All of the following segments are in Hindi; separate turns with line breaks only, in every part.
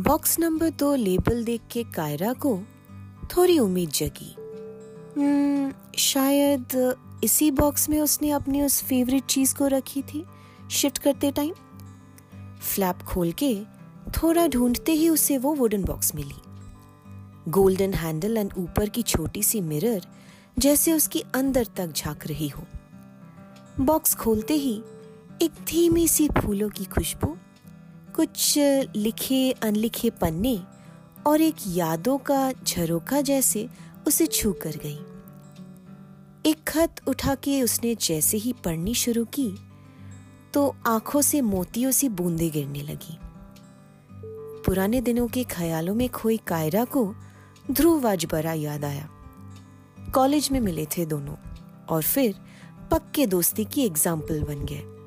बॉक्स नंबर दो लेबल देख के कायरा को थोड़ी उम्मीद जगी। hmm, शायद इसी बॉक्स में उसने अपनी उस फेवरेट चीज़ को रखी थी शिफ्ट करते टाइम फ्लैप खोल के थोड़ा ढूंढते ही उसे वो वुडन बॉक्स मिली। गोल्डन हैंडल एंड ऊपर की छोटी सी मिरर जैसे उसकी अंदर तक झाँक रही हो। बॉक्स खोलते ही एक धीमी सी फूलों की खुशबू कुछ लिखे, अनलिखे पन्ने और एक यादों का झरोखा जैसे उसे छू कर गई। एक खत उठा के उसने जैसे ही पढ़नी शुरू की तो आँखों से मोतियों सी बूंदे गिरने लगी। पुराने दिनों के ख्यालों में खोई कायरा को ध्रुव आज बड़ा याद आया। कॉलेज में मिले थे दोनों और फिर पक्के दोस्ती की एग्ज़ाम्पल बन गए।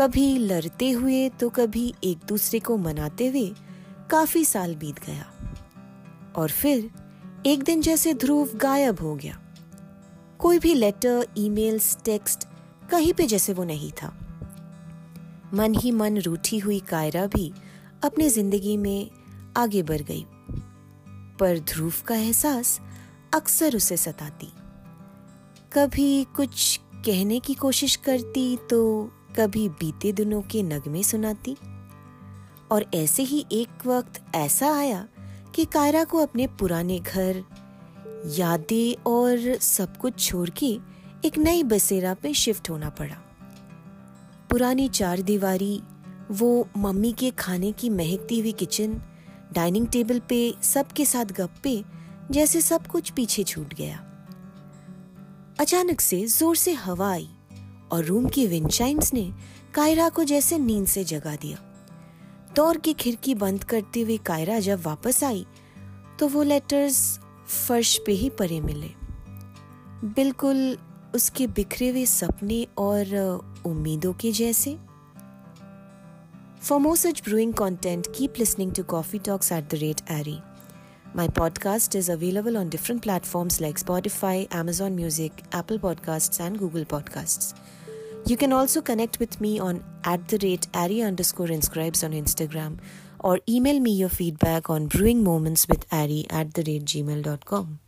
कभी लड़ते हुए तो कभी एक दूसरे को मनाते हुए काफ़ी साल बीत गया। और फिर एक दिन जैसे ध्रुव गायब हो गया। कोई भी लेटर ईमेल्स टेक्स्ट कहीं पे जैसे वो नहीं था। मन ही मन रूठी हुई कायरा भी अपनी ज़िंदगी में आगे बढ़ गई। पर ध्रुव का एहसास अक्सर उसे सताती। कभी कुछ कहने की कोशिश करती तो कभी बीते दिनों के नगमे सुनाती। और ऐसे ही एक वक्त ऐसा आया कि कायरा को अपने पुराने घर, यादें और सब कुछ छोड़ के एक नई बसेरा पे शिफ्ट होना पड़ा। पुरानी चार दीवारी, वो मम्मी के खाने की महकती हुई किचन, डाइनिंग टेबल पे सबके साथ गप्पे जैसे सब कुछ पीछे छूट गया। अचानक से ज़ोर से हवा आई। और रूम की विंडचाइम्स ने कायरा को जैसे नींद से जगा दिया। दौर की खिड़की बंद करते हुए कायरा जब वापस आई तो वो लेटर्स फर्श पे ही परे मिले। बिल्कुल उसके बिखरे हुए सपने और उम्मीदों के जैसे। For more such brewing content keep listening to Coffee Talks at the rate eri my podcast is available on different platforms like Spotify Amazon Music Apple podcast and Google podcasts You can also connect with me on at the rate Ari underscore inscribes on Instagram or email me your feedback on brewing moments with Ari at the rate gmail.com.